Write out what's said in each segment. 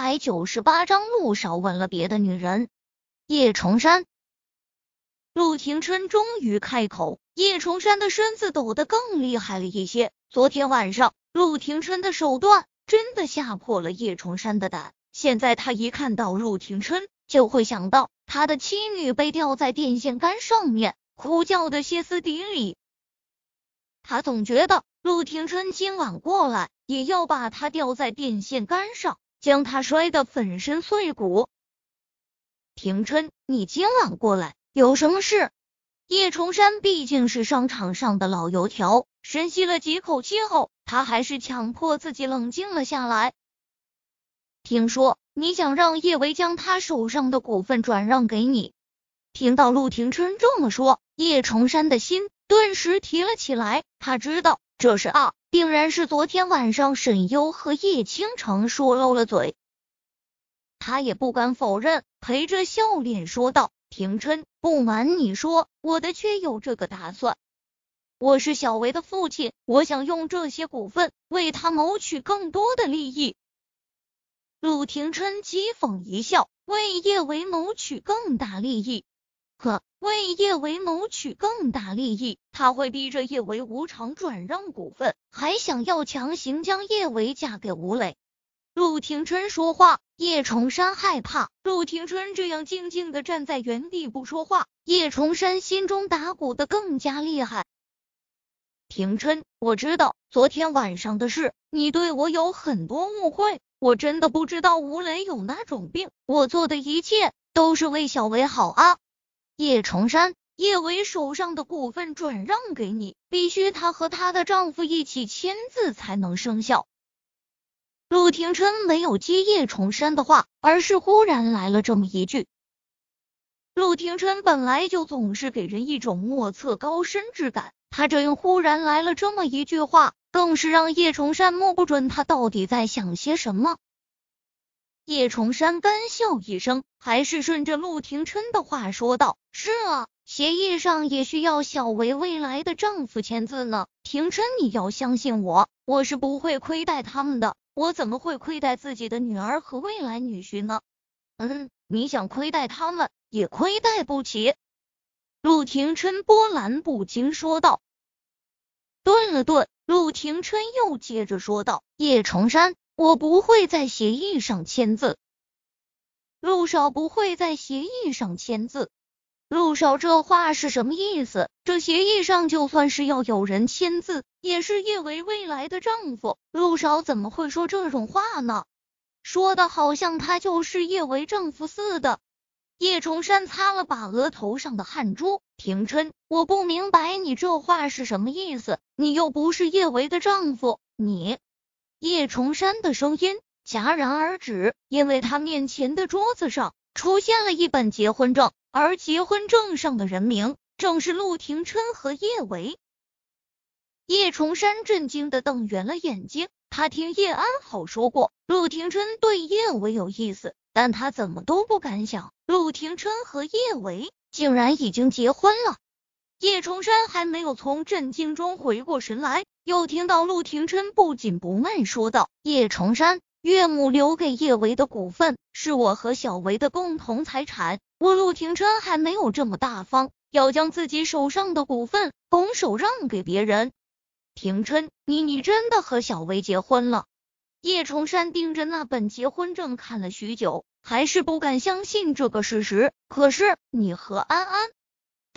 百九十八章，陆少吻了别的女人。叶崇山，陆廷琛终于开口。叶崇山的身子抖得更厉害了一些。昨天晚上，陆廷琛的手段真的吓破了叶崇山的胆。现在他一看到陆廷琛，就会想到他的妻女被吊在电线杆上面，哭叫的歇斯底里。他总觉得陆廷琛今晚过来，也要把他吊在电线杆上，将他摔得粉身碎骨。廷琛，你今晚过来有什么事？叶崇山毕竟是商场上的老油条，深吸了几口气后，他还是强迫自己冷静了下来。听说你想让叶维将他手上的股份转让给你。听到陆廷琛这么说，叶崇山的心。顿时提了起来，他知道这是二，定然是昨天晚上沈优和叶倾城说漏了嘴。他也不敢否认，陪着笑脸说道：“廷琛，不瞒你说，我的确有这个打算。我是小维的父亲，我想用这些股份为他谋取更多的利益。”陆廷琛讥讽一笑：“为叶维谋取更大利益。”可为叶维谋取更大利益，他会逼着叶维无偿转让股份，还想要强行将叶维嫁给吴磊。陆廷琛说话，叶崇山害怕。陆廷琛这样静静的站在原地不说话，叶崇山心中打鼓的更加厉害。廷琛，我知道昨天晚上的事，你对我有很多误会，我真的不知道吴磊有那种病，我做的一切都是为小维好啊。叶崇山，叶伟手上的股份转让给你，必须她和她的丈夫一起签字才能生效。陆廷琛没有接叶崇山的话，而是忽然来了这么一句。陆廷琛本来就总是给人一种莫测高深之感，他这样忽然来了这么一句话，更是让叶崇山摸不准他到底在想些什么。叶崇山干笑一声，还是顺着陆廷琛的话说道：“是啊，协议上也需要小维未来的丈夫签字呢。廷琛，你要相信我，我是不会亏待他们的。我怎么会亏待自己的女儿和未来女婿呢？嗯，你想亏待他们，也亏待不起。”陆廷琛波澜不惊说道。顿了顿，陆廷琛又接着说道：“叶崇山。”我不会在协议上签字，陆少不会在协议上签字。陆少这话是什么意思？这协议上就算是要有人签字，也是叶维未来的丈夫。陆少怎么会说这种话呢？说的好像他就是叶维丈夫似的。叶崇山擦了把额头上的汗珠，廷琛，我不明白你这话是什么意思。你又不是叶维的丈夫，你。叶崇山的声音戛然而止，因为他面前的桌子上出现了一本结婚证，而结婚证上的人名正是陆廷琛和叶维。叶崇山震惊的瞪圆了眼睛，他听叶安好说过，陆廷琛对叶维有意思，但他怎么都不敢想，陆廷琛和叶维竟然已经结婚了。叶崇山还没有从震惊中回过神来。又听到陆廷琛不紧不慢说道：“叶崇山，岳母留给叶维的股份是我和小维的共同财产，我陆廷琛还没有这么大方，要将自己手上的股份拱手让给别人。”廷琛，你你真的和小维结婚了？叶崇山盯着那本结婚证看了许久，还是不敢相信这个事实。可是你和安安？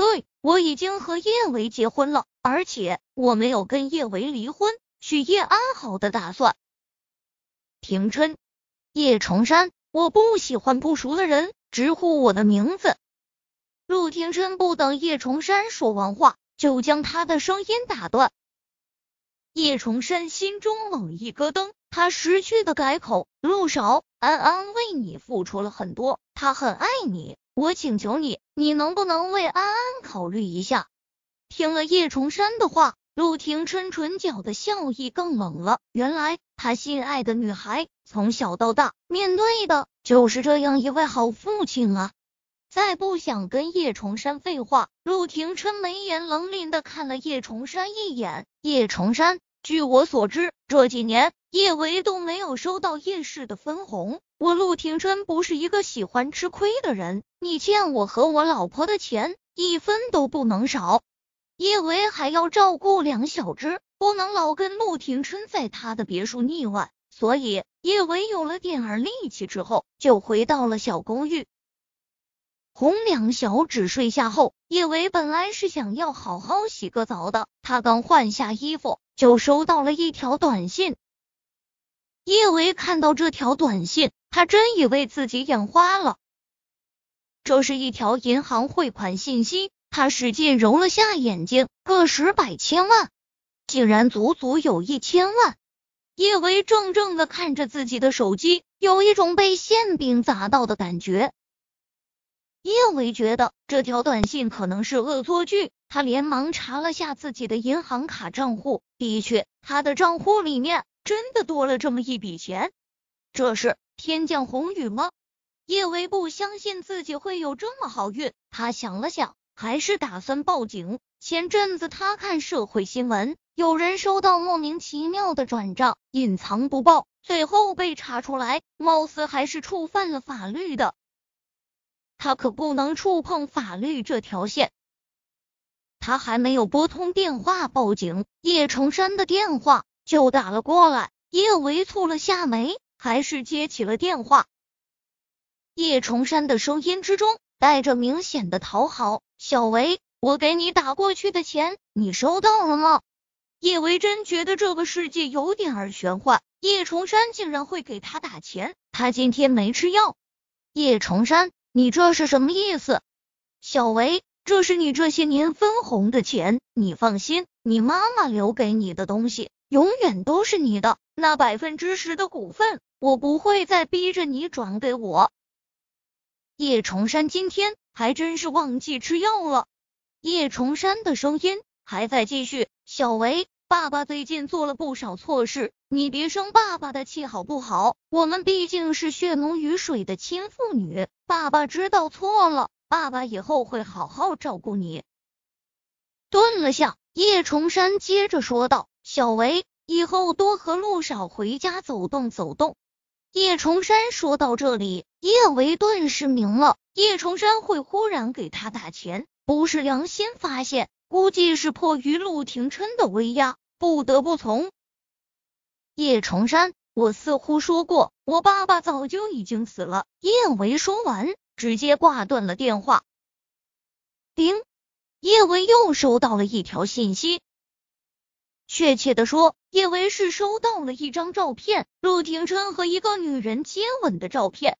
对，我已经和叶维结婚了，而且我没有跟叶维离婚，许叶安好的打算。廷琛，叶崇山，我不喜欢不熟的人直呼我的名字。陆廷琛不等叶崇山说完话，就将他的声音打断。叶崇山心中猛一咯噔，他识趣的改口：“陆少，安安为你付出了很多，他很爱你。”我请求你，你能不能为安安考虑一下？听了叶崇山的话，陆廷琛唇角的笑意更冷了。原来他心爱的女孩从小到大面对的就是这样一位好父亲啊！再不想跟叶崇山废话，陆廷琛眉眼冷凛的看了叶崇山一眼。叶崇山，据我所知，这几年叶维都没有收到叶氏的分红。我陆廷琛不是一个喜欢吃亏的人，你欠我和我老婆的钱一分都不能少。叶维还要照顾梁小芝，不能老跟陆廷琛在他的别墅腻歪，所以叶维有了点儿力气之后，就回到了小公寓。哄两小指睡下后，叶维本来是想要好好洗个澡的，他刚换下衣服，就收到了一条短信。叶维看到这条短信。他真以为自己眼花了，这是一条银行汇款信息。他使劲揉了下眼睛，个十百千万，竟然足足有一千万。叶维怔怔的看着自己的手机，有一种被馅饼砸到的感觉。叶维觉得这条短信可能是恶作剧，他连忙查了下自己的银行卡账户，的确，他的账户里面真的多了这么一笔钱。这是。天降红雨吗？叶维不相信自己会有这么好运，他想了想，还是打算报警。前阵子他看社会新闻，有人收到莫名其妙的转账，隐藏不报，最后被查出来，貌似还是触犯了法律的。他可不能触碰法律这条线。他还没有拨通电话报警，叶崇山的电话就打了过来。叶维蹙了下眉。还是接起了电话，叶崇山的声音之中带着明显的讨好：“小维，我给你打过去的钱，你收到了吗？”叶维真觉得这个世界有点儿玄幻，叶崇山竟然会给他打钱，他今天没吃药。叶崇山，你这是什么意思？小维，这是你这些年分红的钱，你放心，你妈妈留给你的东西永远都是你的，那百分之十的股份。我不会再逼着你转给我。叶崇山今天还真是忘记吃药了。叶崇山的声音还在继续。小维，爸爸最近做了不少错事，你别生爸爸的气好不好？我们毕竟是血浓于水的亲父女，爸爸知道错了，爸爸以后会好好照顾你。顿了下，叶崇山接着说道：“小维，以后多和陆少回家走动走动。”叶崇山说到这里，叶维顿时明了，叶崇山会忽然给他打钱，不是良心发现，估计是迫于陆廷琛的威压，不得不从。叶崇山，我似乎说过，我爸爸早就已经死了。叶维说完，直接挂断了电话。叮，叶维又收到了一条信息。确切的说，叶维是收到了一张照片，陆廷琛和一个女人接吻的照片。